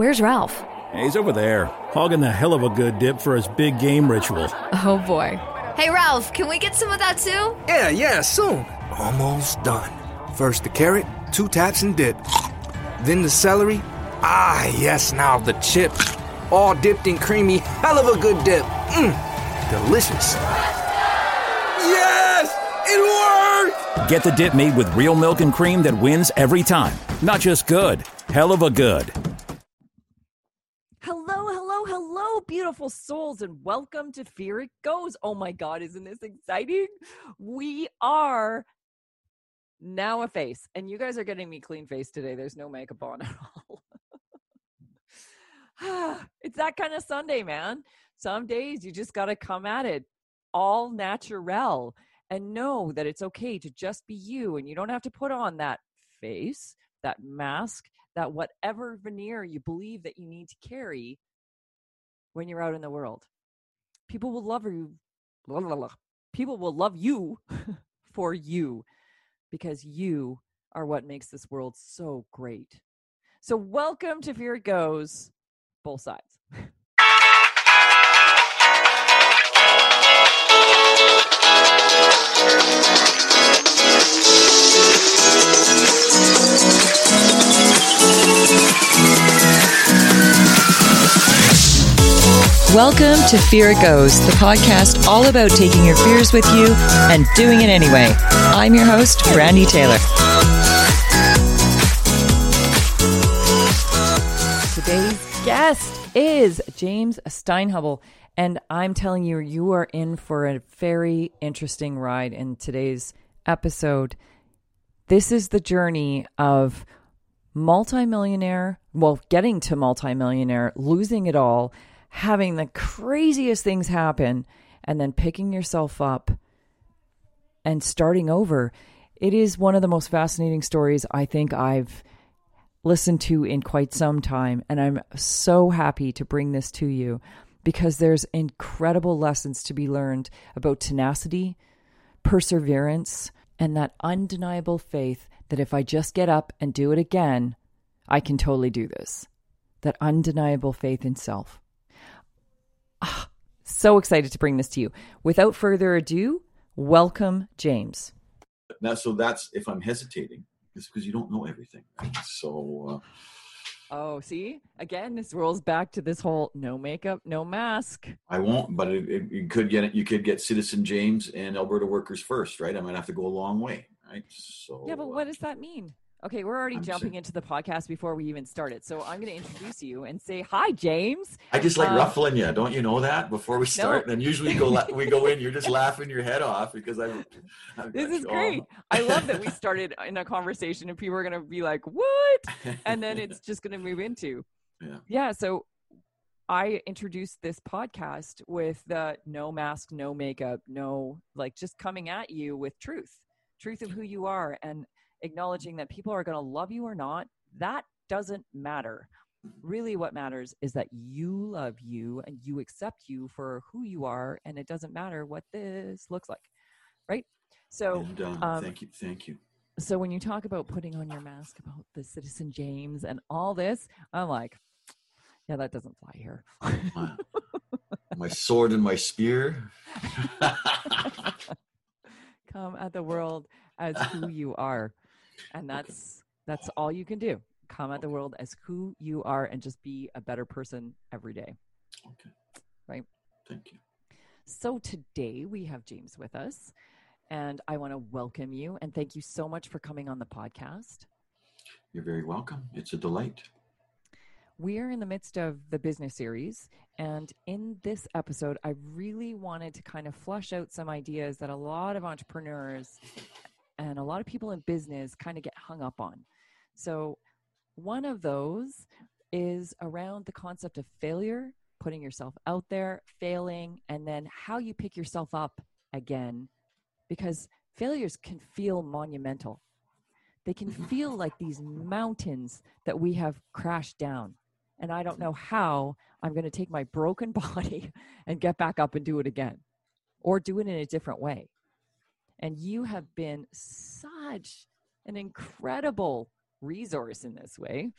Where's Ralph? He's over there, hogging the hell of a good dip for his big game ritual. Oh boy. Hey Ralph, can we get some of that too? Yeah, yeah, soon. Almost done. First the carrot, two taps and dip. Then the celery. Ah, yes, now the chips. All dipped in creamy, hell of a good dip. Mmm, delicious. Yes! It worked! Get the dip made with real milk and cream that wins every time. Not just good, hell of a good. Hello, hello, beautiful souls, and welcome to Fear It Goes. Oh my God, isn't this exciting? We are now a face, and you guys are getting me clean face today. There's no makeup on at all. it's that kind of Sunday, man. Some days you just got to come at it all natural and know that it's okay to just be you, and you don't have to put on that face, that mask, that whatever veneer you believe that you need to carry when you're out in the world. People will love you. blah, blah, blah. People will love you for you because you are what makes this world so great. So, welcome to Fear It Goes, both sides. Welcome to Fear It Goes, the podcast all about taking your fears with you and doing it anyway. I'm your host, Brandy Taylor. Today's guest is James Steinhubble, and I'm telling you, you are in for a very interesting ride in today's episode. This is the journey of multimillionaire, well, getting to multimillionaire, losing it all, having the craziest things happen, and then picking yourself up and starting over. It is one of the most fascinating stories I think I've listened to in quite some time. And I'm so happy to bring this to you because there's incredible lessons to be learned about tenacity, perseverance, and that undeniable faith that if I just get up and do it again, I can totally do this. That undeniable faith in self. Ah, so excited to bring this to you. Without further ado, welcome, James. Now, so that's if I'm hesitating, it's because you don't know everything. Right? So, uh, Oh, see? Again, this rolls back to this whole no makeup, no mask. I won't. But it, it, you could get it. You could get Citizen James and Alberta Workers first, right? I might have to go a long way, right? So. Yeah, but uh, what does that mean? Okay, we're already I'm jumping saying- into the podcast before we even started. So I'm going to introduce you and say, hi, James. I just like um, ruffling you. Don't you know that before we start? And then usually go la- we go in. You're just laughing your head off because I'm. I'm This is oh. great. I love that we started in a conversation and people are going to be like, what? And then it's just going to move into. Yeah. Yeah. So I introduced this podcast with the no mask, no makeup, no, like just coming at you with truth, truth of who you are and acknowledging that people are going to love you or not. That doesn't matter. Really, what matters is that you love you and you accept you for who you are, and it doesn't matter what this looks like, right? So, And, uh, um, thank you, thank you. so when you talk about putting on your mask about the citizen James and all this, I'm like, yeah, that doesn't fly here. My, my sword and my spear. Come at the world as who you are, and that's that's all you can do. Come at the world as who you are, and just be a better person every day. Okay. Right. Thank you. So today we have James with us, and I want to welcome you and thank you so much for coming on the podcast. You're very welcome. It's a delight. We are in the midst of the business series, and in this episode, I really wanted to kind of flush out some ideas that a lot of entrepreneurs and a lot of people in business kind of get hung up on. So, one of those is around the concept of failure, putting yourself out there, failing, and then how you pick yourself up again, because failures can feel monumental. They can feel like these mountains that we have crashed down and I don't know how I'm going to take my broken body and get back up and do it again or do it in a different way. And you have been such an incredible resource in this way.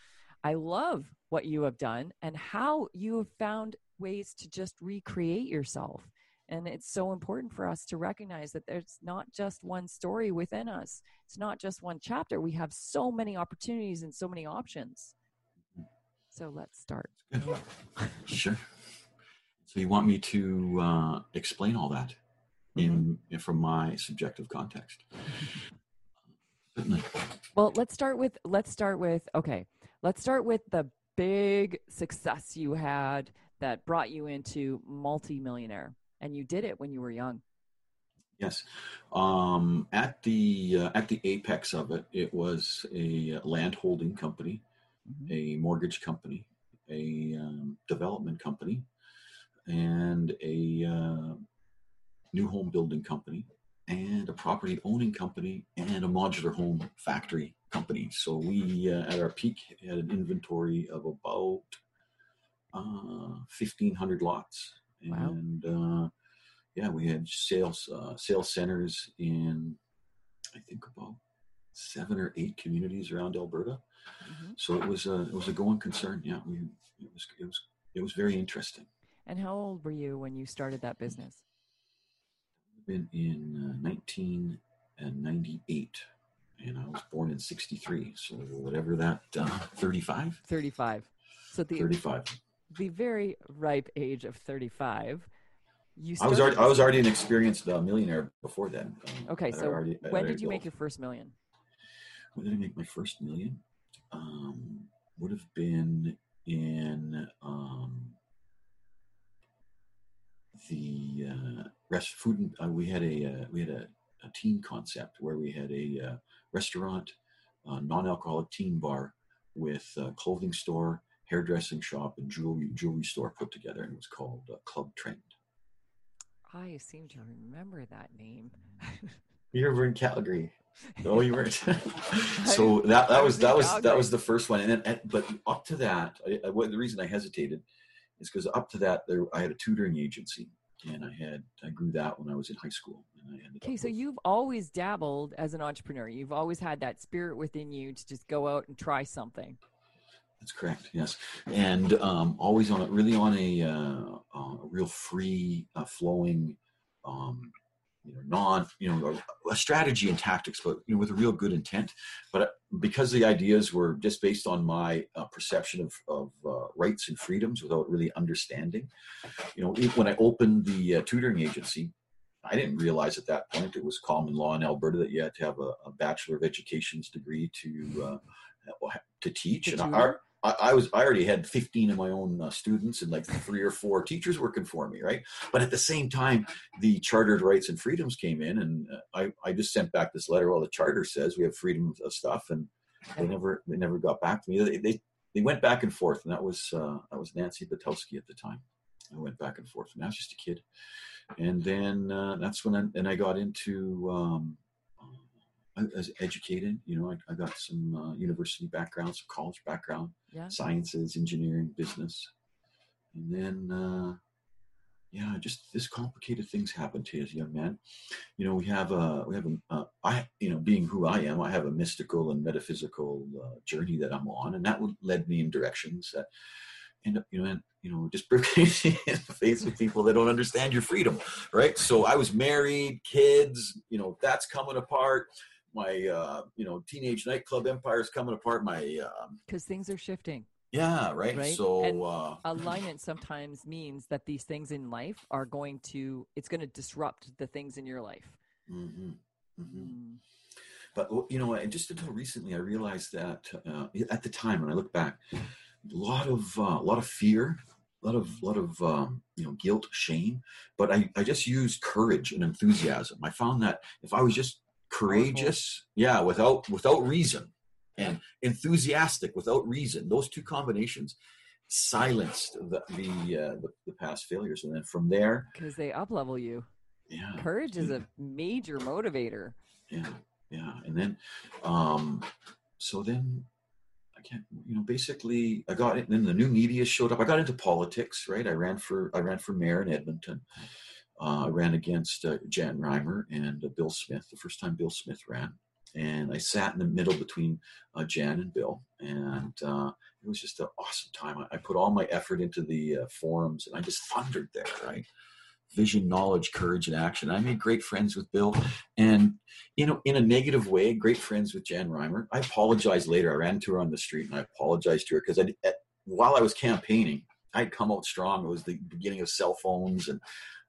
I love what you have done and how you have found ways to just recreate yourself. And it's so important for us to recognize that there's not just one story within us. It's not just one chapter. We have so many opportunities and so many options. So let's start. Sure. So you want me to uh, explain all that in, in from my subjective context? Certainly. Well, let's start with let's start with okay. Let's start with the big success you had that brought you into multi-millionaire and you did it when you were young. Yes, um, at the uh, at the apex of it, it was a land holding company, Mhm. a mortgage company, a um, development company, and a uh, new home building company, and a property owning company, and a modular home factory company. So we, uh, at our peak, had an inventory of about uh, fifteen hundred lots, Wow. and uh, yeah, we had sales uh, sales centers in I think about seven or eight communities around Alberta. Mhm. So it was a it was a going concern. Yeah, we it was it was it was very interesting. And how old were you when you started that business? Been in uh, 1998, and I was born in '63. So whatever that uh, 35, 35. So the 35. the very ripe age of 35. You I was already I was already an experienced uh, millionaire before then. Um, Okay, so already- when did you make your first million? when did I make my first million? Um, would have been in um, the uh, rest food. And, uh, we had a uh, we had a, a teen concept where we had a uh, restaurant, uh, non-alcoholic teen bar with a clothing store, hairdressing shop, and jewelry jewelry store put together, and it was called uh, Club Trend. I seem to remember that name. You were in Calgary. No, you weren't. so that that was that was that was the first one, and then but up to that, I, I, the reason I hesitated is because up to that, there I had a tutoring agency, and I had I grew that when I was in high school, and I ended Okay, so with- you've always dabbled as an entrepreneur. You've always had that spirit within you to just go out and try something. That's correct. Yes, and um, always on a really on a, uh, uh, a real free uh, flowing, um, you know, non you know a, a strategy and tactics, but you know with a real good intent. But uh, because the ideas were just based on my uh, perception of of uh, rights and freedoms without really understanding, you know, when I opened the uh, tutoring agency. I didn't realize at that point it was common law in Alberta that you had to have a, a bachelor of education's degree to uh, to teach. And our, I, I was I already had 15 of my own uh, students and like three or four teachers working for me, right? But at the same time, the chartered rights and freedoms came in, and uh, I I just sent back this letter. Well, the charter says we have freedom of stuff, and they never they never got back to me. They they, they went back and forth, and that was uh, that was Nancy Betkowski at the time. I went back and forth, and I was just a kid. And then uh, that's when I, and I got into um, I was educated. You know, I, I got some uh, university background, some college background Yeah. sciences, engineering, business, and then uh, yeah, just this complicated things happen to you as a young man. You know, we have a we have a uh, I you know being who I am, I have a mystical and metaphysical uh, journey that I'm on, and that led me in directions that end up you know and you know just you in the face with people that don't understand your freedom, right? So I was married, kids, you know, that's coming apart. My uh, you know teenage nightclub empire is coming apart. My um, Because things are shifting. yeah, right. Right? So And- uh, Alignment sometimes means that these things in life are going to, it's going to disrupt the things in your life. mhm, mhm. Mm. but you know, and just until recently, I realized that uh, at the time when I look back, a lot of uh, a lot of fear, a lot of lot of um, you know guilt, shame. But I I just used courage and enthusiasm. I found that if I was just courageous, yeah, without without reason, and enthusiastic without reason, those two combinations silenced the the, uh, the the past failures, and then from there, Because they up level you. yeah, Courage is a major motivator. yeah yeah. And then um so then i can't you know basically i got it. Then the new media showed up. I got into politics right? I ran for i ran for mayor in edmonton i ran against uh, jan reimer and uh, bill smith the first time bill smith ran and I sat in the middle between uh, Jan and Bill, and uh, it was just an awesome time. I, I, put all my effort into the uh, forums, and I just thundered there, right? Vision, knowledge, courage, and action. I made great friends with Bill, and you know, in a negative way, great friends with Jan Reimer. I apologized later. I ran to her on the street, and I apologized to her because I, while I was campaigning, I'd come out strong. It was the beginning of cell phones, and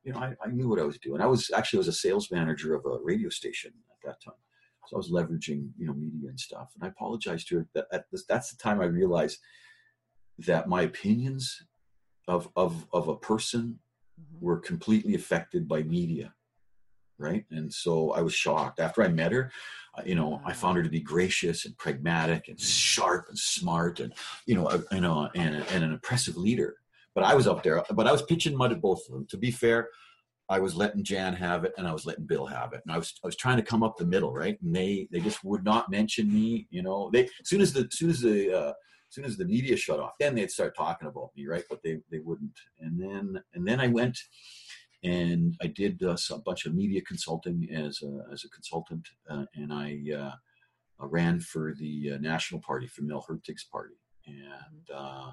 you know, I, I knew what I was doing. I was actually I was a sales manager of a radio station at that time so I was leveraging, you know, media and stuff. And I apologized to her. That, that's the time I realized that my opinions of of of a person mm-hmm. were completely affected by media, right? And so I was shocked after I met her. Uh, you know, wow. I found her to be gracious and pragmatic and sharp and smart and you know, you know, and, and an impressive leader. But I was up there. But I was pitching mud at both of them. To be fair, I was letting Jan have it and I was letting Bill have it. And I was I was trying to come up the middle, right? And they they just would not mention me, you know. They as soon as the as soon as the uh, as soon as the media shut off, then they'd start talking about me, right? But they they wouldn't. And then and then I went and I did uh, a bunch of media consulting as a, as a consultant, uh, and I uh, ran for the uh, national party for Mel Hurtig's party, and uh,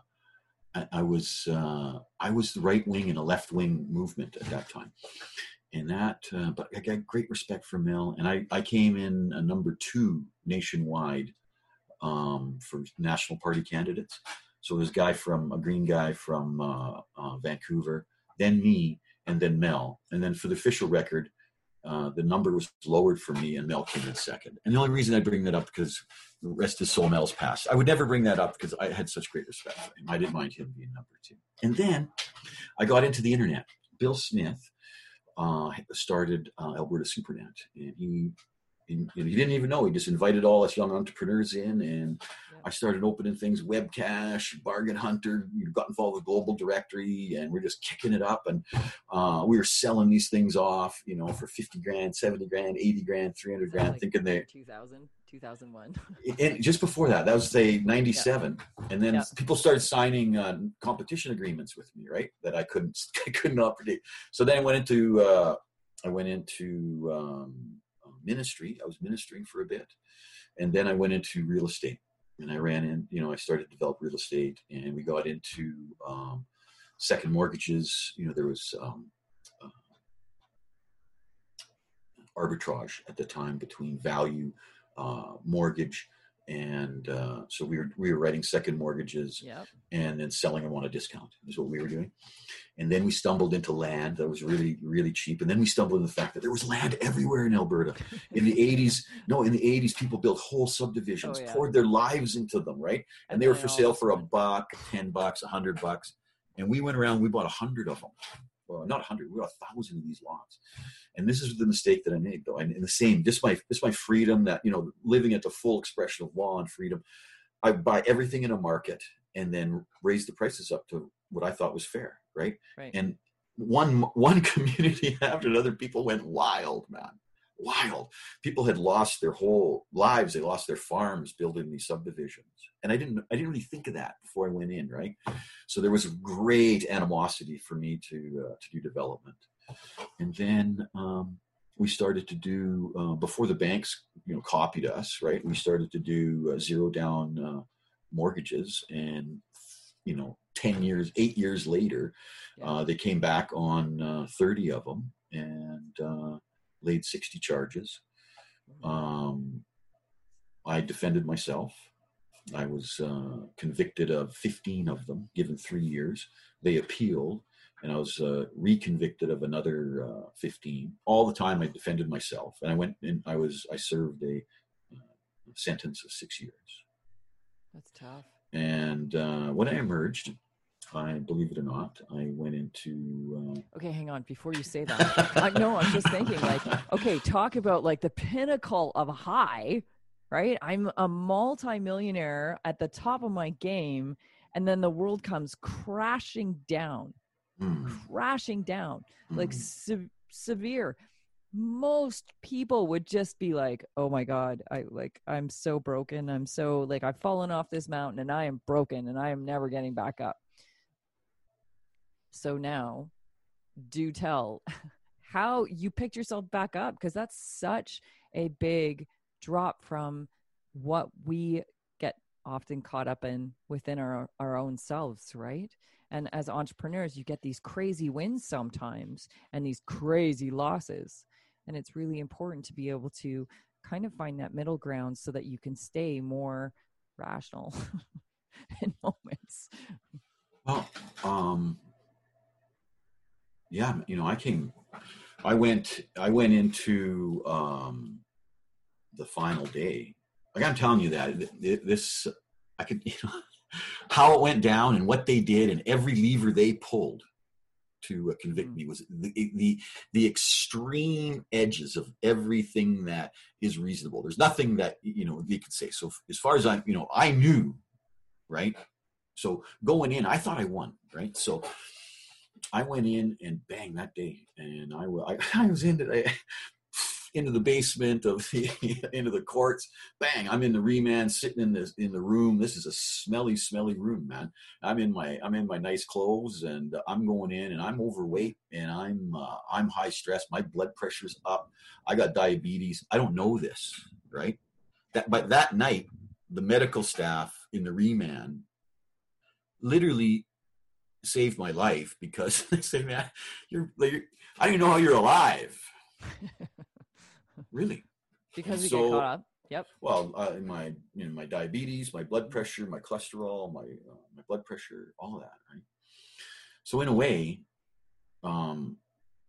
I, was uh, I was the right wing in a left wing movement at that time, and that. Uh, but I got great respect for Mel, and I I came in a number two nationwide um, for national party candidates. So there's a guy from a green guy from uh, uh Vancouver, then me, and then Mel, and then for the official record, uh, the number was lowered for me and Mel came in second. And the only reason I bring that up because the rest is soul Mel's past. I would never bring that up because I had such great respect for him. I didn't mind him being number two. And then I got into the internet. Bill Smith uh, started uh, Alberta Supernet, and he and, he didn't even know. He just invited all us young entrepreneurs in, and. I started opening things, Webcache, Bargain Hunter. You got involved with Global Directory, and we're just kicking it up. And uh, we were selling these things off, you know, for fifty grand, seventy grand, eighty grand, three hundred grand, like thinking they 2000, 2001. and just before that, that was say ninety seven, yeah. and then yeah. people started signing uh, competition agreements with me, right? That I couldn't, I could not predict. So then I went into, uh, I went into. Um, ministry. I was ministering for a bit, and then I went into real estate, and I ran in. You know, I started to develop real estate, and we got into um, second mortgages. You know, there was um, uh, arbitrage at the time between value, uh, mortgage, and uh, so we were we were writing second mortgages yep. and then selling them on a discount is what we were doing. And then we stumbled into land that was really really cheap. And then we stumbled into the fact that there was land everywhere in alberta. In the 80s no in the 80s people built whole subdivisions oh, yeah. poured their lives into them right? And, and they were for sale for a buck 10 bucks 100 bucks. And we went around we bought a hundred of them well, not a hundred, we got a thousand of these lots. And this is the mistake that I made, though. And, the same, just my just my freedom that you know, living at the full expression of law and freedom. I buy everything in a market and then raise the prices up to what I thought was fair, right? right. And one one community after another, people went wild, man wild. People had lost their whole lives. They lost their farms building these subdivisions. And I didn't, I didn't really think of that before I went in, right? So there was a great animosity for me to, uh, to do development. And then um, we started to do, uh, before the banks, you know, copied us, right? We started to do uh, zero down uh, mortgages and, you know, 10 years, eight years later, uh, they came back on uh, 30 of them. And, laid 60 charges. Um, I defended myself. I was uh, convicted of 15 of them, given three years. They appealed, and I was uh, reconvicted of another uh, 15. All the time, I defended myself, and I went and I was I served a uh, sentence of six years. That's tough. And uh, when I emerged, I believe it or not, I went into. Uh... Okay, hang on. Before you say that, I know I'm just thinking like, okay, talk about like the pinnacle of high, right? I'm a multimillionaire at the top of my game, and then the world comes crashing down, mm. crashing down, mm. like se- severe. Most people would just be like, "Oh my god, I like I'm so broken. I'm so like I've fallen off this mountain and I am broken and I am never getting back up." So now, do tell how you picked yourself back up because that's such a big drop from what we get often caught up in within our our own selves, right? And as entrepreneurs, you get these crazy wins sometimes and these crazy losses. And it's really important to be able to kind of find that middle ground so that you can stay more rational in moments. Well, um, yeah, you know, I came, I went, I went into um, the final day. Like I'm telling you that this, I could, you know, how it went down and what they did and every lever they pulled to uh, convict me mm. was the, the the extreme edges of everything that is reasonable. There's nothing that you know they could say. So as far as I, you know, I knew, right. So going in, I thought I won, right. So I went in and bang that day, and I, I, I was into the, into the basement of the into the courts. Bang! I'm in the remand, sitting in the in the room. This is a smelly, smelly room, man. I'm in my I'm in my nice clothes, and I'm going in, and I'm overweight, and I'm uh, I'm high stress. My blood pressure's up. I got diabetes. I don't know this, right? That but that night, the medical staff in the remand literally saved my life because they say, man, you're, you're I don't even know how you're alive. really? Because we so, get caught up. Yep. Well, uh, in my in my diabetes, my blood pressure, my cholesterol, my uh, my blood pressure, all that, right? So in a way, um,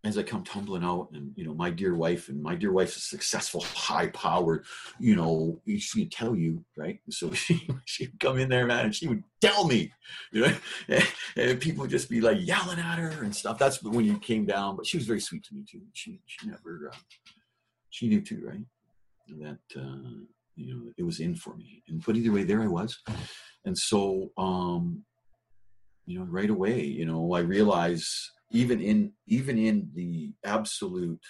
as I come tumbling out, and you know, my dear wife, and my dear wife's a successful, high-powered, you know, she would tell you, right? So she she'd come in there, man, and she would tell me, you know, and people would just be like yelling at her and stuff. That's when you came down, but she was very sweet to me too. She she never, uh, she knew too, right? That uh, you know, it was in for me. And but either way, there I was, and so um, you know, right away, you know, I realize even in even in the absolute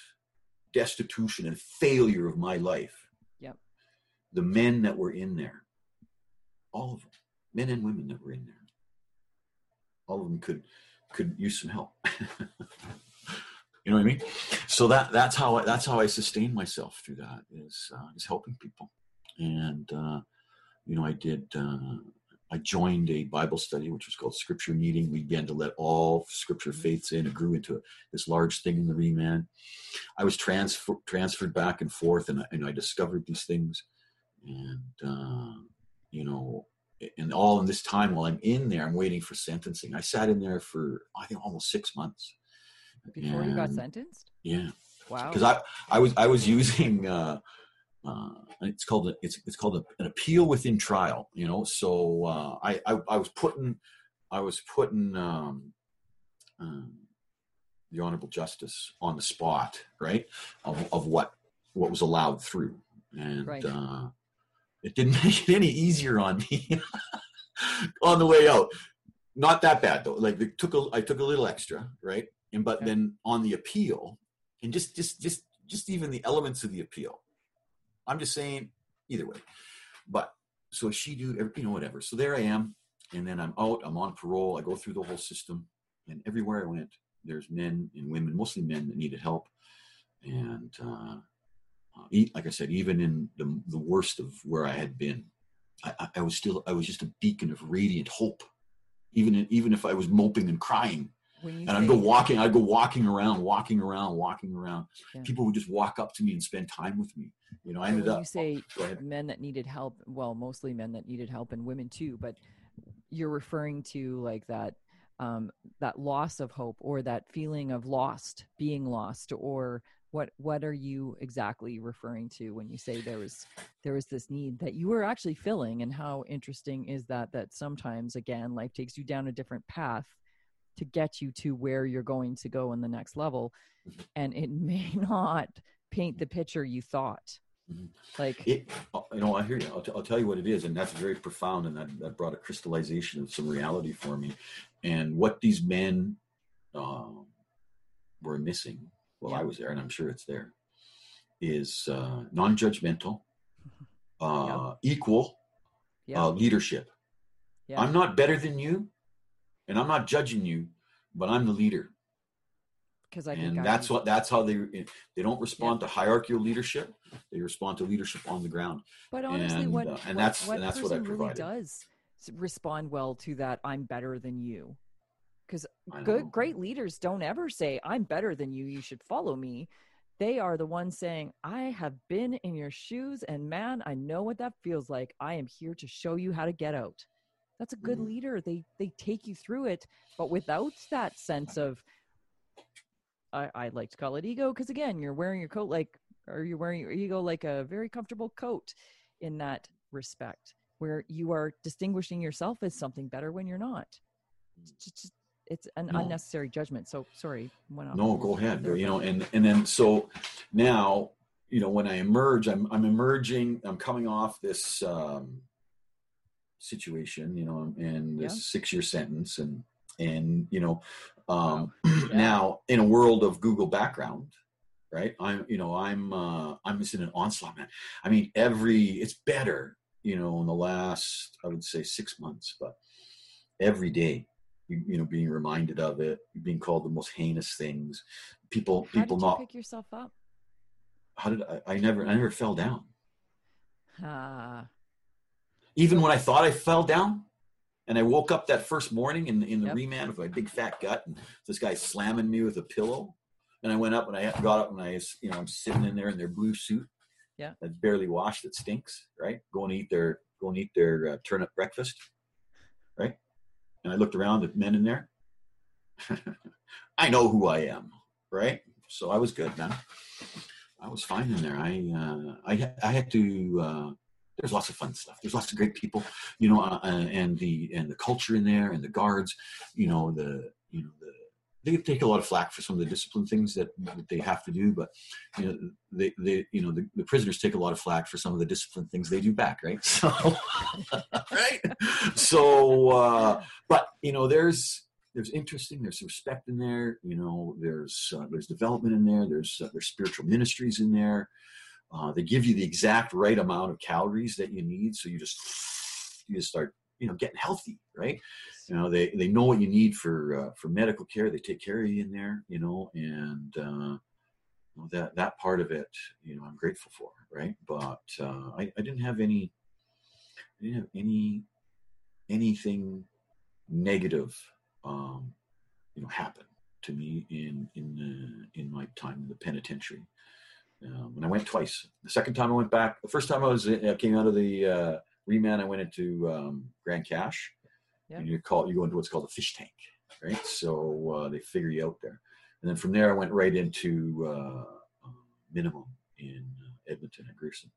destitution and failure of my life yep. the men that were in there all of them men and women that were in there all of them could could use some help. You know what i mean? So that that's how I, that's how i sustain myself through that is uh, is helping people. And uh, you know i did uh, I joined a Bible study, which was called Scripture Meeting. We began to let all Scripture faiths in. It grew into this large thing in the remand. I was transfer, transferred back and forth, and I, and I discovered these things. And, uh, you know, and all in this time while I'm in there, I'm waiting for sentencing. I sat in there for, I think, almost six months. Before and, you got sentenced? Yeah. Wow. Because I, I was I was using uh, uh, it's called a, it's it's called a, an appeal within trial. You know, so uh, I, I, I was putting I was putting um, um, the honorable justice on the spot, right, of, of what what was allowed through, and right. uh, it didn't make it any easier on me on the way out. Not that bad though. Like it took a, I took a little extra, right, and but okay. then on the appeal, and just just just just even the elements of the appeal I'm just saying, either way. But so she do, you know, whatever. So there I am, and then I'm out. I'm on parole. I go through the whole system, and everywhere I went, there's men and women, mostly men that needed help, and uh, uh, like I said, even in the the worst of where I had been, I, I was still I was just a beacon of radiant hope, even even if I was moping and crying and I'd go walking, I'd go walking around, walking around, walking around. Yeah. People would just walk up to me and spend time with me. You know, I ended up. You say men that needed help. Well, mostly men that needed help, and women too. But you're referring to like that, um, that loss of hope, or that feeling of lost, being lost, or what? What are you exactly referring to when you say there was there was this need that you were actually filling? And how interesting is that? That sometimes, again, life takes you down a different path to get you to where you're going to go in the next level mm-hmm. and it may not paint the picture you thought mm-hmm. like it, uh, you know i hear you I'll, t- I'll, tell you what it is and that's very profound and that, that brought a crystallization of some reality for me and what these men um, were missing while yeah. i was there and i'm sure it's there is uh, non-judgmental uh, equal. Uh, leadership i'm not better than you and I'm not judging you, but I'm the leader. because I think and that's would- what that's how they they don't respond to hierarchical leadership they respond to leadership on the ground But honestly, and, what, uh, and what- that's- what and that's what I really does respond well to that I'm better than you. Because good, great leaders don't ever say I'm better than you. You should follow me. They are the ones saying I have been in your shoes, and man, I know what that feels like. I am here to show you how to get out. That's a good Mhm. leader. They they take you through it, but without that sense of I, I like to call it ego because again, you're wearing your coat like, or you're wearing your ego like a very comfortable coat in that respect, where you are distinguishing yourself as something better when you're not. It's, it's an No. unnecessary judgment. So sorry, no go ahead you know and and then so now you know when i emerge i'm i'm emerging i'm coming off this um situation you know and this Yeah. six year sentence and and you know um Yeah. now in a world of google background right i'm you know i'm uh i'm just in an onslaught man i mean every it's better you know in the last i would say six months but every day you, you know being reminded of it being called the most heinous things people How people did you not pick yourself up? how did I, I never i never fell down Ah, even when i thought i fell down and i woke up that first morning in, in the Yep. remand with my big fat gut and this guy slamming me with a pillow and i went up and i got up and i you know i'm sitting in there in their blue suit Yeah. that's barely washed that stinks right? Go and eat their go and eat their uh, turnip breakfast right? And i looked around at men in there. I know who i am right? So i was good man. I was fine in there. I uh i, I had to uh there's lots of fun stuff there's lots of great people you know uh, uh, and the and the culture in there and the guards you know the you know the they take a lot of flack for some of the discipline things that, that they have to do, but you know they, they you know the, the prisoners take a lot of flack for some of the discipline things they do back, right? So, right. So, uh, but you know, there's there's interesting, there's respect in there. You know, there's uh, there's development in there. There's uh, there's spiritual ministries in there. Uh, they give you the exact right amount of calories that you need, so you just you just start you know getting healthy, right? You know, they they know what you need for uh, for medical care. They take care of you in there, you know, and uh, that that part of it, you know, I'm grateful for, right? But uh, I, I didn't have any, I didn't have any anything negative, um, you know, happen to me in in uh, in my time in the penitentiary. Um, and I went twice. The second time I went back, the first time I was I came out of the uh, remand, I went into um, Grande Cache. Yeah. And you call you go into what's called a fish tank, right? So uh, they figure you out there, and then from there I went right into uh, uh, minimum in uh, Edmonton and Grierson.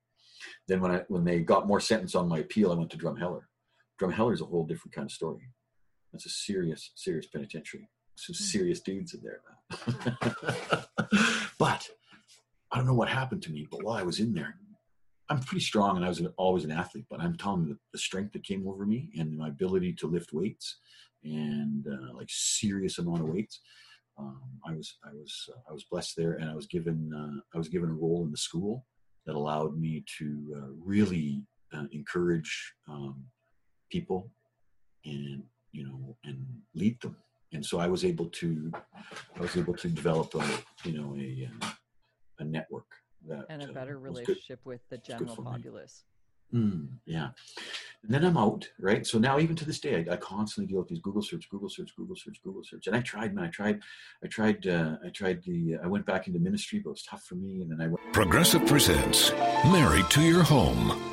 Then when I when they got more sentence on my appeal, I went to Drumheller. Drumheller is a whole different kind of story. That's a serious, serious penitentiary. Some serious dudes in there, but I don't know what happened to me. But while I was in there, I'm pretty strong, and I was always an athlete. But I'm telling you, the, strength that came over me and my ability to lift weights and uh, like serious amount of weights. Um, I was I was uh, I was blessed there, and I was given uh, I was given a role in the school that allowed me to uh, really uh, encourage um, people and you know and lead them. And so I was able to I was able to develop a you know a uh, a network that and a uh, better was good. relationship with the general populace. Mm, yeah. And then I'm out, right? So now even to this day, I, I constantly deal with these Google search, Google search, Google search, Google search. And I tried, man, I tried, I tried, uh, I tried the, I went back into ministry, but it was tough for me. And then I went, Progressive presents Married to Your Home.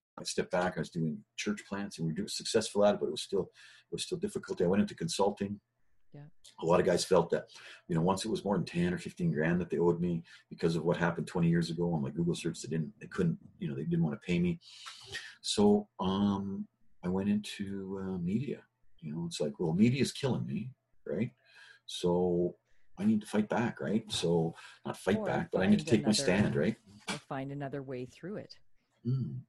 I stepped back. I was doing church plants, and we were doing successful at it, but it was still, it was still difficult. I went into consulting. Yeah. A lot of guys felt that, you know, once it was more than ten or fifteen grand that they owed me because of what happened twenty years ago on my Google search, they didn't, they couldn't, you know, they didn't want to pay me. So um, I went into uh, media. You know, it's like, well, media is killing me, right? So I need to fight back, right? So not fight Or back, but I need to take my stand, right? Or find another way through it. Mm.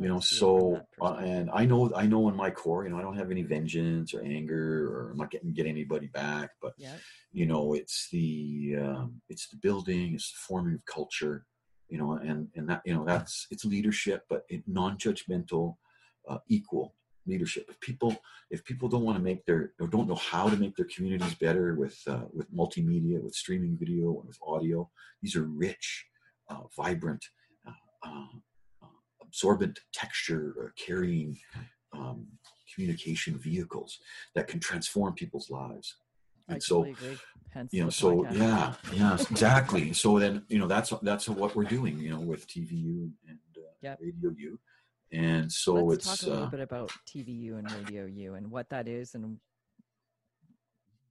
You know like to see it from so uh, and i know i know in my core you know i don't have any vengeance or anger or i'm not getting get anybody back but Yeah. you know it's the um, it's the building it's the forming of culture you know and and that you know that's it's leadership but it, non-judgmental uh, equal leadership if people if people don't want to make their or don't know how to make their communities better with uh, with multimedia with streaming video and with audio these are rich uh, vibrant uh, uh, absorbent texture carrying um, communication vehicles that can transform people's lives and so. You know so podcast. yeah yeah exactly so then you know that's that's what we're doing you know with tvu and uh, Yep. radio u and so Let's it's talk a little uh, bit about TVU and Radio U and what that is, and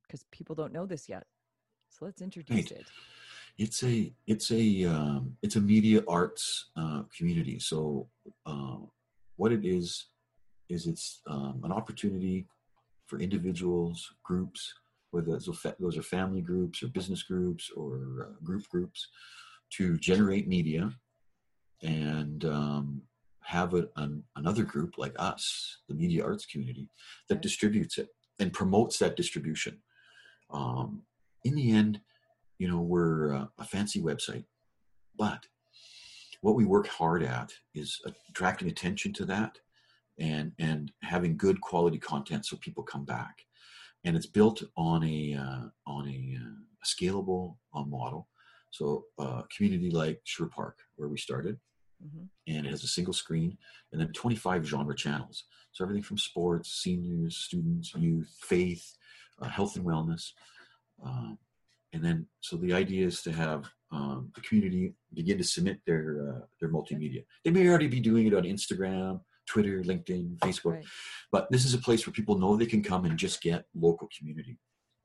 because people don't know this yet. So let's introduce Right. it. It's a it's a um, it's a media arts uh, community. So uh, what it is is it's um, an opportunity for individuals groups whether those are, fa- those are family groups or business groups or uh, group groups to generate media and um, have a, an, another group like us the media arts community that distributes it and promotes that distribution. Um, in the end you know we're uh, a fancy website. But what we work hard at is attracting attention to that and and having good quality content so people come back. And it's built on a uh, on a, uh, a scalable uh, model. So uh, community like Sherwood Park where we started. Hmm and it has a single screen and then 25 genre channels. So everything from sports seniors students youth faith uh, health and wellness and then so the idea is to have um, the community begin to submit their uh, their multimedia they may already be doing it on instagram twitter linkedin facebook Right. but this is a place where people know they can come and just get local community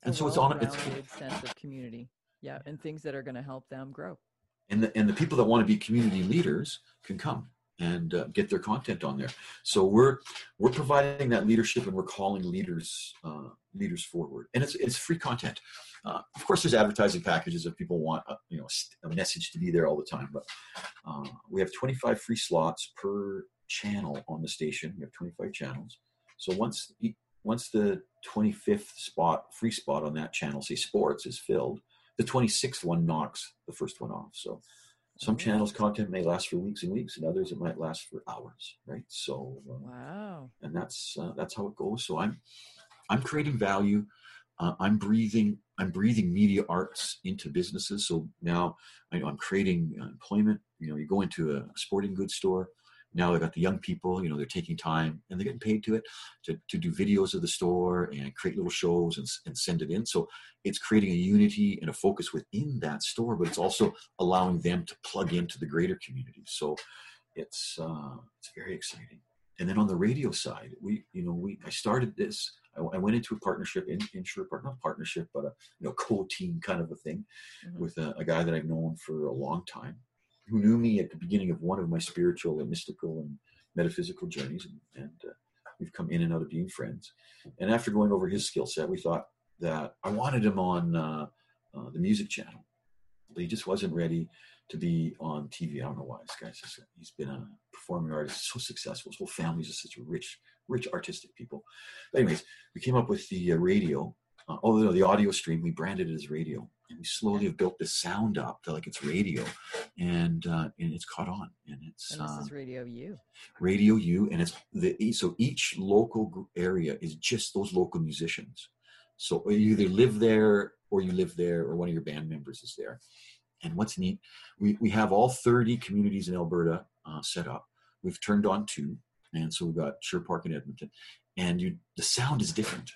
and so it's on it's sense of community. Yeah, and things that are going to help them grow. and the, and the people that want to be community leaders can come and uh, get their content on there. So we're we're providing that leadership, and we're calling leaders uh, leaders forward, and it's it's free content. Uh, of course, there's advertising packages if people want a, you know a message to be there all the time, but uh, we have 25 free slots per channel on the station. We have 25 channels. So once once the 25th spot free spot on that channel, say sports, is filled, the 26th one knocks the first one off. So some channels content may last for weeks and weeks, and others it might last for hours, right? So, uh, Wow. and that's uh, that's how it goes. So I'm I'm creating value. Uh, I'm breathing I'm breathing media arts into businesses. So now I, I'm creating uh, employment. You know, you go into a sporting goods store. Now they've got the young people. You know, they're taking time and they're getting paid to it to, to do videos of the store and create little shows and, and send it in. So it's creating a unity and a focus within that store, but it's also allowing them to plug into the greater community. So it's uh, it's very exciting. And then on the radio side, we you know we I started this. I, I went into a partnership in in Sherwood Park, not partnership, but a you know co-team kind of a thing Mhm. with a, a guy that I've known for a long time, who knew me at the beginning of one of my spiritual and mystical and metaphysical journeys, and, and uh, we've come in and out of being friends. And after going over his skill set, we thought that I wanted him on uh, uh, the music channel, but he just wasn't ready to be on TV. I don't know why this guy's just, he's been a performing artist, so successful. His whole family's just such a rich, rich artistic people. But anyways, we came up with the uh, radio. Uh, oh, no, the audio stream. We branded it as radio, and we slowly have built the sound up to like it's radio, and uh, and it's caught on, and it's And this uh, is Radio U. Radio U, and it's the so each local area is just those local musicians. So you either live there, or you live there, or one of your band members is there. And what's neat, we we have all 30 communities in Alberta uh, set up. We've turned on two, and so we've got Sherwood Park in Edmonton, and you the sound is different.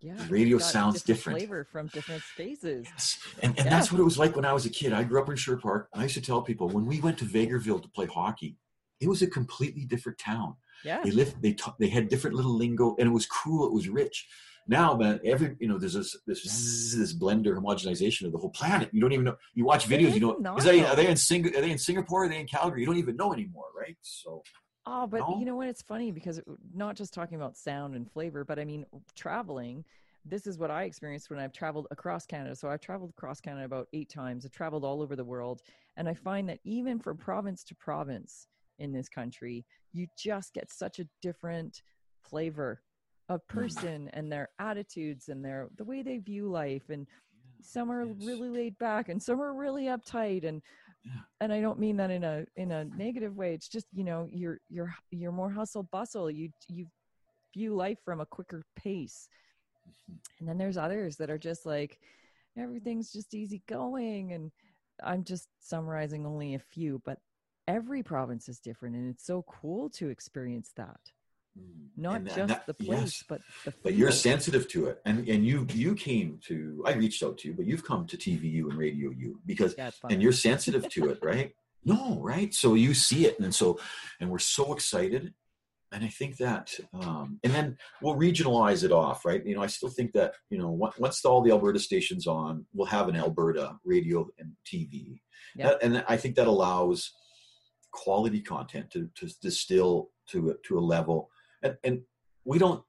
Yeah. The radio sounds different. Flavor from different spaces. Yes. And, and Yeah. that's what it was like when I was a kid. I grew up in Sherwood Park. I used to tell people when we went to Vegreville to play hockey, it was a completely different town. Yeah. They lived, they they had different little lingo, and it was cool. It was rich. Now, man, every you know, there's this this zzz, this blender homogenization of the whole planet. You don't even know. You watch videos, you know, not, is they are they in Sing- are they in Singapore? Are they in Calgary? You don't even know anymore, right? So Oh, but No? you know what? It's funny because it- not just talking about sound and flavor, but I mean, traveling, this is what I experienced when I've traveled across Canada. So I've traveled across Canada about eight times. I've traveled all over the world. And I find that even from province to province in this country, you just get such a different flavor of mm. person and their attitudes and their the way they view life and some are really laid back and some are really uptight and. And I don't mean that in a in a negative way. It's just, you know, you're you're you're more hustle bustle. You you view life from a quicker pace. Mm-hmm. And then there's others that are just like everything's just easy going and I'm just summarizing only a few, but every province is different and it's so cool to experience that. Mm. Not And just that- the place, yes. but the but you're sensitive to it. And and you you came to i reached out to you but you've come to tvu and radio u because Yeah, and you're sensitive to it right? No right? So you see it and so and we're so excited. And i think that um and then we'll regionalize it off right? You know i still think that you know once all the alberta stations on we'll have an alberta radio and tv Yeah. That- and i think that allows quality content to, to distill to a, to a level and, and we don't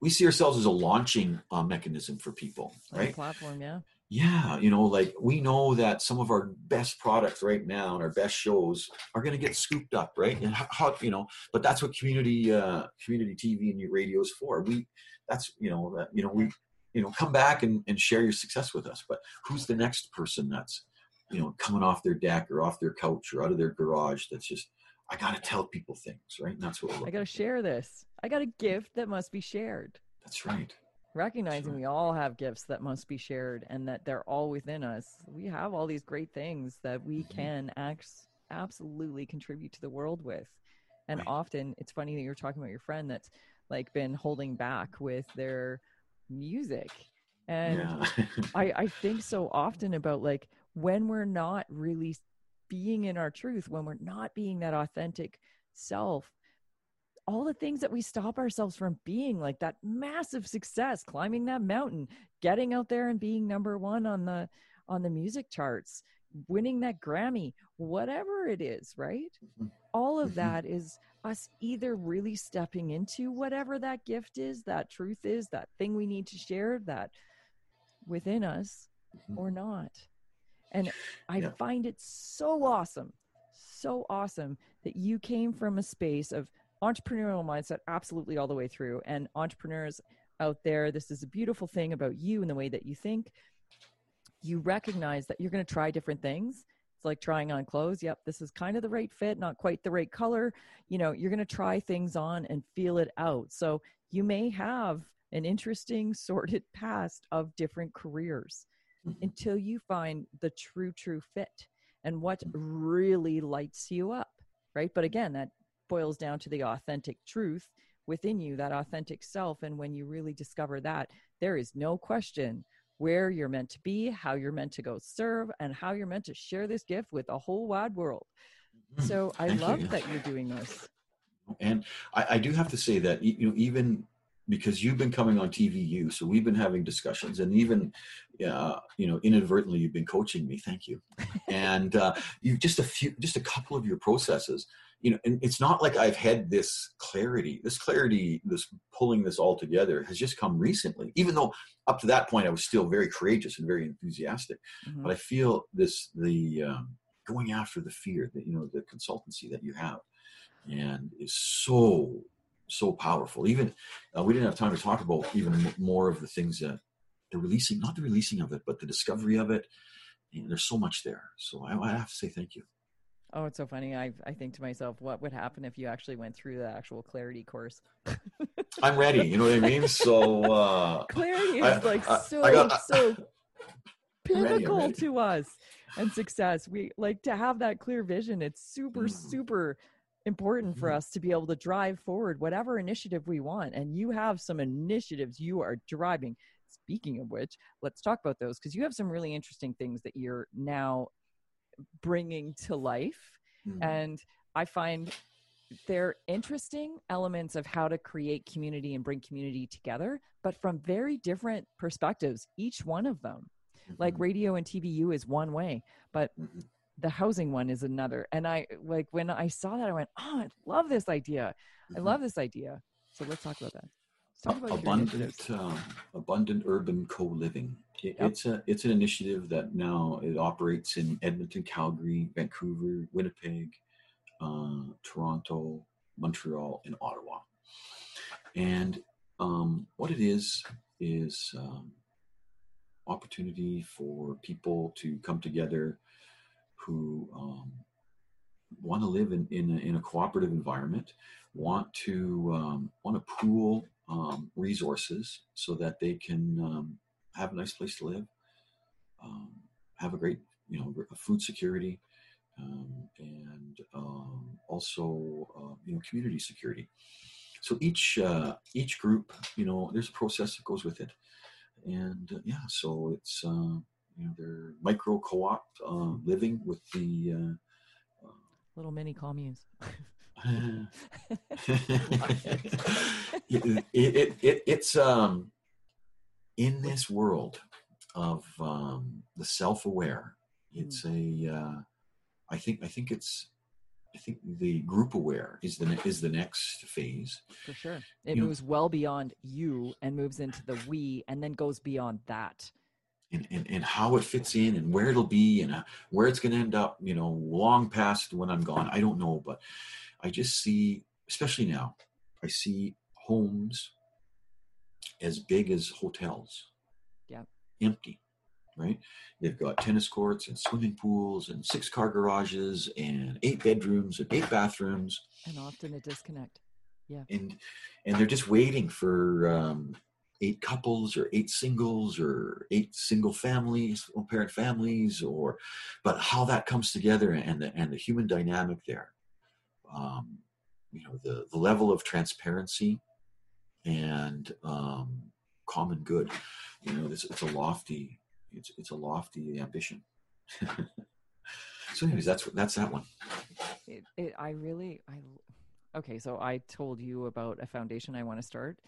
we see ourselves as a launching uh, mechanism for people right? platform, yeah. yeah you know like we know that some of our best products right now and our best shows are going to get scooped up right? And how, how you know but that's what community uh community tv and your radio is for. We that's you know that you know we you know come back and, and share your success with us. But who's the next person that's you know coming off their deck or off their couch or out of their garage that's just i gotta tell people things right and that's what I got to share this. I got a gift that must be shared. that's right recognizing right. we all have gifts that must be shared and that they're all within us we have all these great things that we Mhm. can act, absolutely contribute to the world with and Right. often it's funny that you're talking about your friend that's like been holding back with their music and yeah I, I think so often about like when we're not really being in our truth, when we're not being that authentic self, all the things that we stop ourselves from being, like that massive success, climbing that mountain, getting out there and being number one on the on the music charts, winning that Grammy, whatever it is, right? Mhm. All of Mhm. that is us either really stepping into whatever that gift is, that truth is, that thing we need to share, that within us Mhm. or not. And I Yeah. find it so awesome, so awesome that you came from a space of entrepreneurial mindset absolutely all the way through. And entrepreneurs out there, this is a beautiful thing about you and the way that you think. You recognize that you're going to try different things. It's like trying on clothes. Yep, this is kind of the right fit, not quite the right color. You know, you're going to try things on and feel it out. So you may have an interesting, sorted past of different careers. Until you find the true, true fit and what mm-hmm. really lights you up, right? But again, that boils down to the authentic truth within you, that authentic self. And when you really discover that, there is no question where you're meant to be, how you're meant to go serve, and how you're meant to share this gift with the whole wide world. Mm-hmm. So I Thank you, love yeah. that you're doing this. And I, I do have to say that you know even because you've been coming on TVU, so we've been having discussions, and even uh, you know inadvertently you've been coaching me. Thank you. and uh, you just a few, just a couple of your processes. You know, and it's not like I've had this clarity. This clarity, this pulling this all together, has just come recently. Even though up to that point I was still very courageous and very enthusiastic, Mhm. but I feel this the um, going after the fear that you know the consultancy that you have and is so so powerful. Even uh, we didn't have time to talk about even more of the things that the releasing, not the releasing of it, but the discovery of it. And there's so much there. So I, I have to say thank you. Oh, it's so funny. I I think to myself, what would happen if you actually went through the actual clarity course? I'm ready. You know what I mean? So uh, clarity I- is like I- so I got- so ready, ready. to us and success. We like to have that clear vision. It's super Mhm. super important for Mhm. us to be able to drive forward whatever initiative we want. And you have some initiatives you are driving. Speaking of which, let's talk about those because you have some really interesting things that you're now bringing to life mm, and i find they're interesting elements of how to create community and bring community together but from very different perspectives each one of them like mhm, radio and tvu is one way but mhm. The housing one is another and i like when i saw that i went oh i love this idea i Mhm. love this idea so let's talk about that talk about abundant, um, abundant urban co-living. It, Yep. It's a it's an initiative that now it operates in Edmonton, Calgary, Vancouver, Winnipeg, uh, Toronto, Montreal, and Ottawa. And um, what it is is um, opportunity for people to come together who um, want to live in in a, in a cooperative environment, want to um, want to pool um, resources so that they can um, have a nice place to live, um, have a great you know food security, um, and also uh, you know community security. So each uh, each group, you know, there's a process that goes with it, and uh, yeah, so it's uh, you know they're micro co-op uh, living with the. Uh, Little mini communes. it, it, it, it's um in this world of um, the self-aware it's a uh, i think i think it's i think the group aware is the is the next phase For sure. It You know- moves well beyond you and moves into the we and then goes beyond that. And, and, and how it fits in and where it'll be and uh, where it's going to end up you know long past when i'm gone i don't know but i just see especially now i see homes as big as hotels Yeah. empty right they've got tennis courts and swimming pools and six car garages and eight bedrooms and eight bathrooms And often a disconnect. Yeah. And and they're just waiting for um, eight couples or eight singles or eight single families or parent families or but how that comes together and the and the human dynamic there um, you know the the level of transparency and um, common good you know this it's a lofty it's it's a lofty ambition so anyways that's that's that one It, it, I really, I, okay. So I told you about a foundation I want to start.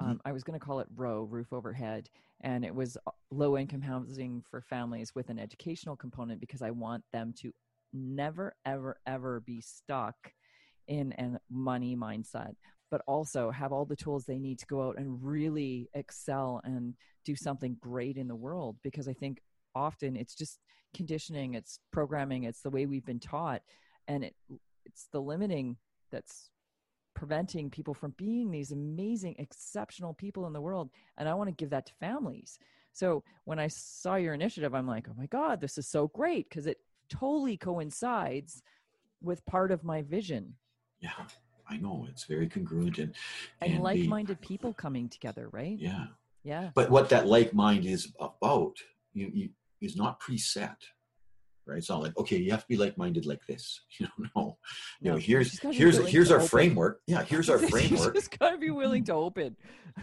Mm-hmm. Um, I was going to call it ROW, Roof Overhead, and it was low income housing for families with an educational component because I want them to never, ever, ever be stuck in a money mindset, but also have all the tools they need to go out and really excel and do something great in the world. Because I think often it's just conditioning, it's programming, it's the way we've been taught, and it it's the limiting that's preventing people from being these amazing exceptional people in the world and i want to give that to families. So when i saw your initiative i'm like oh my god this is so great because it totally coincides with part of my vision. Yeah i know it's very congruent and and, the- like-minded people coming together right? Yeah. Yeah. But what that like mind is about you, you is not preset right? It's not like okay you have to be like-minded like this. You know. No you know here's just gotta be here's here's our open. framework. Yeah here's our you framework. just gotta be willing to open.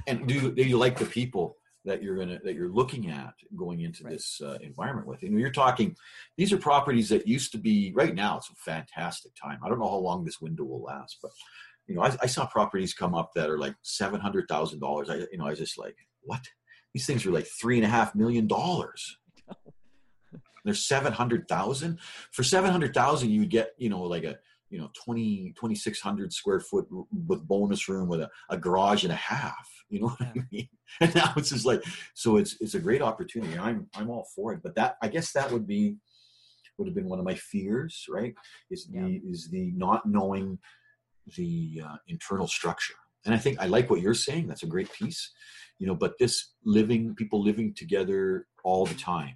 And do, do you like the people that you're gonna that you're looking at going into Right. this uh, environment with? And you're talking these are properties that used to be right now it's a fantastic time. I don't know how long this window will last but you know i, I saw properties come up that are like seven hundred thousand dollars. I you know i was just like what? These things are like three and a half million dollars there's 700,000 for 700,000 you would get you know like a you know 20 2600 square foot with bonus room with a, a garage and a half you know what. I mean and now it's just like so it's it's a great opportunity I'm I'm all for it but that I guess that would be would have been one of my fears right is the Yeah. is the not knowing the uh, internal structure and I think I like what you're saying that's a great piece you know but this living people living together all the time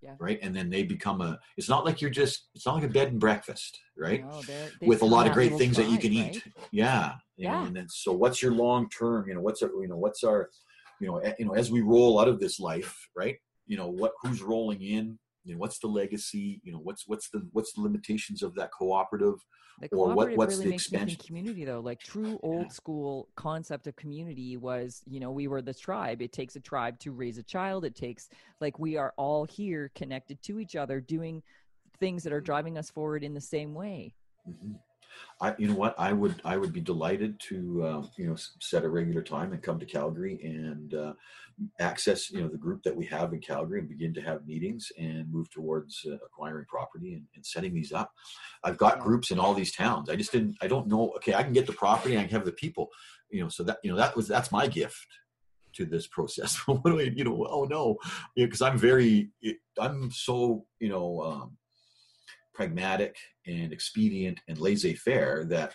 Yeah. right and then they become a it's not like you're just it's not like a bed and breakfast right No, with a lot of great things that you can right? eat yeah Yeah. and then so what's your long term you know what's our you know what's our you know you know as we roll out of this life right you know what who's rolling in you know what's the legacy you know what's what's the what's the limitations of that cooperative The or what- what's really the expansion? community though. Like true old school concept of community was, you know, we were the tribe. It takes a tribe to raise a child. It takes like we are all here connected to each other, doing things that are driving us forward in the same way. Mhm. I, you know what, I would, I would be delighted to, uh, you know, set a regular time and come to Calgary and uh, access, you know, the group that we have in Calgary and begin to have meetings and move towards uh, acquiring property and, and setting these up. I've got groups in all these towns. I just didn't, I don't know. Okay, I can get the property, I can have the people, you know. So that, you know, that was that's my gift to this process. what do I, you know? Oh no, because I'm very, I'm so, you know. Um, pragmatic and expedient and laissez-faire that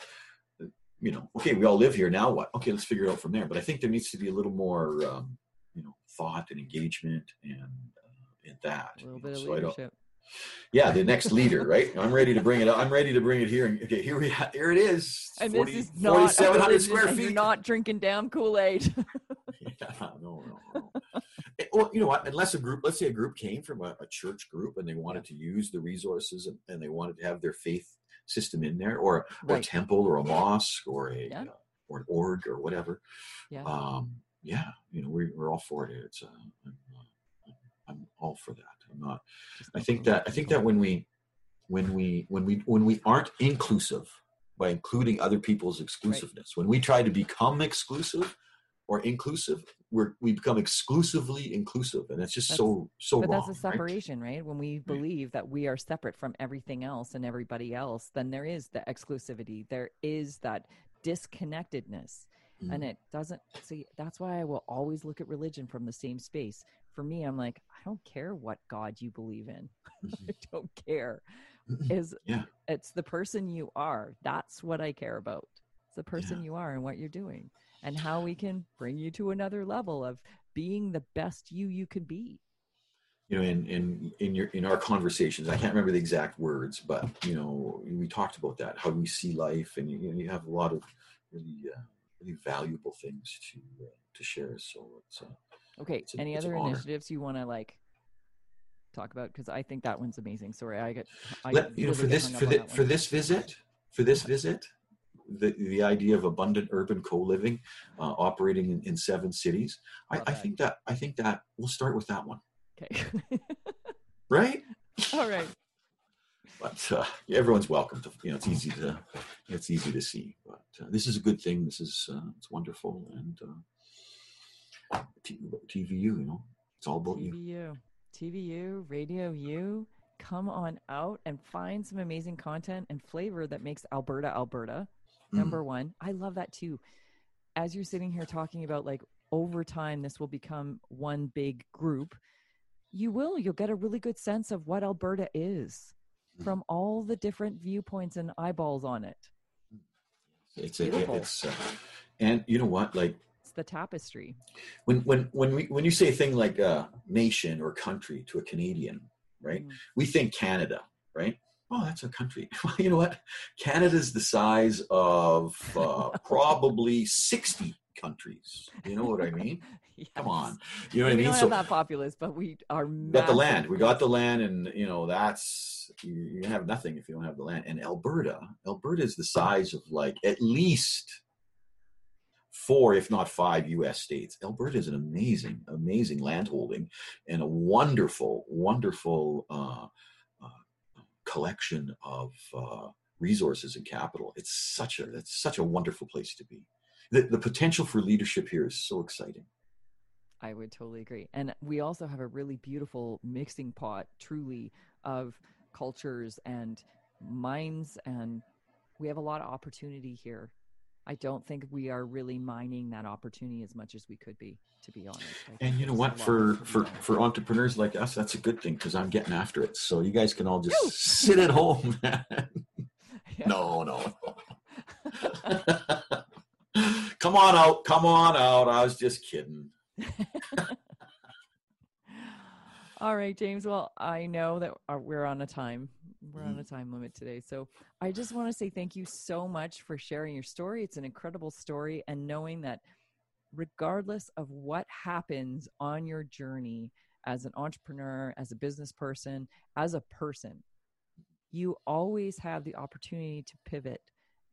you know okay we all live here now what? Okay let's figure it out from there. But i think there needs to be a little more um, you know thought and engagement and uh, in that. A little you know, bit of so I don't- leadership. Yeah the next leader right i'm ready to bring it up i'm ready to bring it here and okay here we ha- here it is And 40 this is not 4700 square feet You're not drinking damn Kool Aid. yeah, no, no, no. Eh, well, you know what? Unless a group, let's say a group came from a, a church group and they wanted to use the resources and, and they wanted to have their faith system in there, or or a temple, or a mosque, or a Yeah. uh, or an org, or whatever. yeah. Um, yeah, you know, we, we're all for it. It's uh, I'm, uh, I'm all for that. I'm not. I think that I think that when we when we when we when we aren't inclusive by including other people's exclusiveness, when we try to become exclusive or inclusive, we're we become exclusively inclusive, and it's just so so but wrong. that's a separation, right? When we mm-hmm. believe that we are separate from everything else and everybody else, then there is the exclusivity. There is that disconnectedness. And mm-hmm. it doesn't see that's why I will always look at religion from the same space. For me, I'm like, I don't care what God you believe in. I don't care. Mhm. Is Yeah. it's the person you are. That's what I care about. It's the person you are and what you're doing and how we can bring you to another level of being the best you you could be. you know in in in your in our conversations i can't remember the exact words but you know we talked about that how we see life and you, you have a lot of really uh, really valuable things to uh, to share so it's uh, Okay. It's Any it's other initiatives you want to like talk about? Because I think that one's amazing. Sorry, I get. I let you know for this for the, for this visit for this visit the the idea of abundant urban co-living uh, operating in, in seven cities I, I think that i think that we'll start with that one Okay. right All right. but uh, yeah, everyone's welcome to you know it's easy to it's easy to see but uh, this is a good thing this is uh, it's wonderful and uh, tvu you know it's all about you TVU, TVU, Radio U. Come on out and find some amazing content and flavor that makes Alberta Alberta. Mm. Number one, I love that too. As you're sitting here talking about like over time, this will become one big group. You will. You'll get a really good sense of what Alberta is Mm. from all the different viewpoints and eyeballs on it. it's a, it's uh, and you know what like the tapestry. when when when we when you say a thing like uh, nation or country to a Canadian, right? Mm. We think Canada, right? Oh, that's a country. Well, you know what? Canada's the size of uh, probably sixty countries. You know what I mean? Come on, you know what I mean? don't So have that but we are we got the land. We got the land, and you know that's you, you have nothing if you don't have the land. And Alberta, Alberta is the size of like at least four, if not five, U.S. states. Alberta is an amazing, amazing landholding and a wonderful, wonderful uh, uh, collection of uh, resources and capital. It's such a it's such a wonderful place to be. The, the potential for leadership here is so exciting. I would totally agree. And we also have a really beautiful mixing pot, truly, of cultures and minds. And we have a lot of opportunity here. I don't think we are really mining that opportunity as much as we could be, to be honest. I And you know what? For for for entrepreneurs like us, that's a good thing because I'm getting after it. So you guys can all just sit at home. Yeah. No, no. come on out. Come on out. I was just kidding. All right, James. Well, I know that uh, we're on a time. We're Mm-hmm. on a time limit today. So I just want to say thank you so much for sharing your story. It's an incredible story. And knowing that regardless of what happens on your journey as an entrepreneur, as a business person, as a person, you always have the opportunity to pivot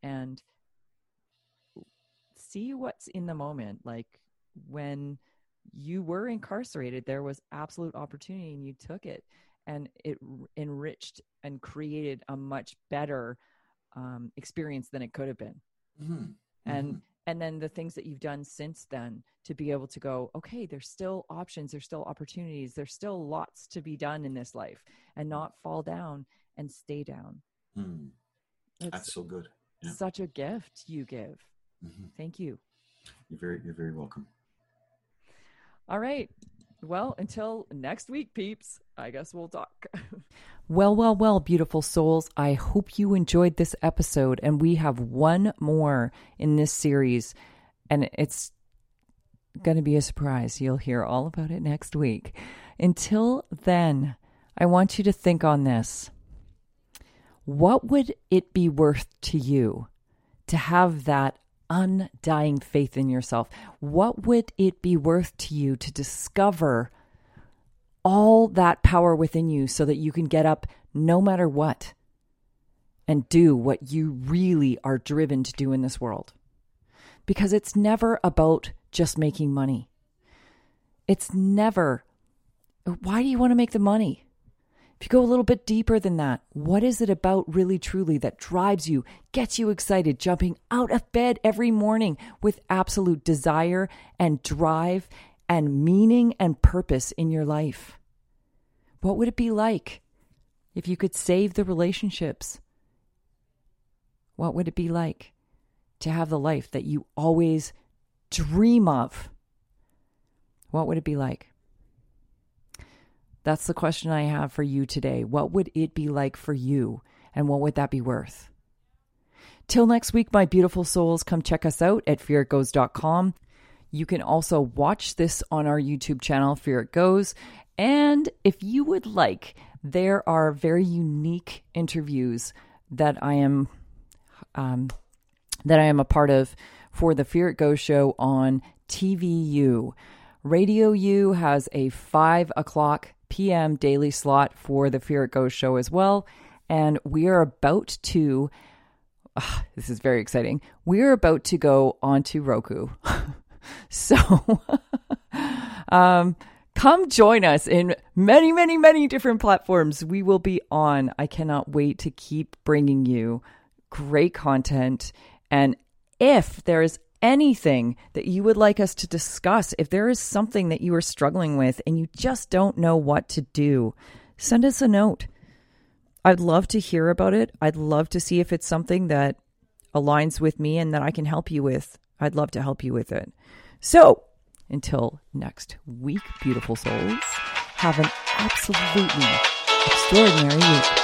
and see what's in the moment. Like when you were incarcerated, there was absolute opportunity and you took it. And it enriched and created a much better um, experience than it could have been Mhm. and Mhm. and then the things that you've done since then to be able to go okay there's still options there's still opportunities there's still lots to be done in this life and not fall down and stay down Mm. it's That's so good. Yeah. such a gift you give Mhm. thank you You're very, you're very welcome. all right well until next week peeps. I guess we'll talk. Well well well beautiful souls. I hope you enjoyed this episode and we have one more in this series and it's going to be a surprise. You'll hear all about it next week. Until then i want you to think on this. What would it be worth to you to have that undying faith in yourself? What would it be worth to you to discover all that power within you so that you can get up no matter what and do what you really are driven to do in this world? Because it's never about just making money. It's never, why do you want to make the money? If you go a little bit deeper than that, what is it about really truly that drives you, gets you excited, jumping out of bed every morning with absolute desire and drive and meaning and purpose in your life? What would it be like if you could save the relationships? What would it be like to have the life that you always dream of? What would it be like? That's the question I have for you today. What would it be like for you? And what would that be worth? Till next week, my beautiful souls, come check us out at fearitgoes.com. You can also watch this on our YouTube channel, Fear It Goes. And if you would like, there are very unique interviews that I am um, that I am a part of for the Fear It Goes show on TVU. Radio U has a five o'clock p.m. daily slot for the Fear It Goes show as well. And we are about to, ah, this is very exciting. We are about to go onto Roku. so, um, come join us in many, many, many different platforms. We will be on. I cannot wait to keep bringing you great content. And if there is anything that you would like us to discuss, if there is something that you are struggling with and you just don't know what to do, send us a note. I'd love to hear about it. I'd love to see if it's something that aligns with me and that I can help you with. I'd love to help you with it. So, until next week, beautiful souls, have an absolutely extraordinary week.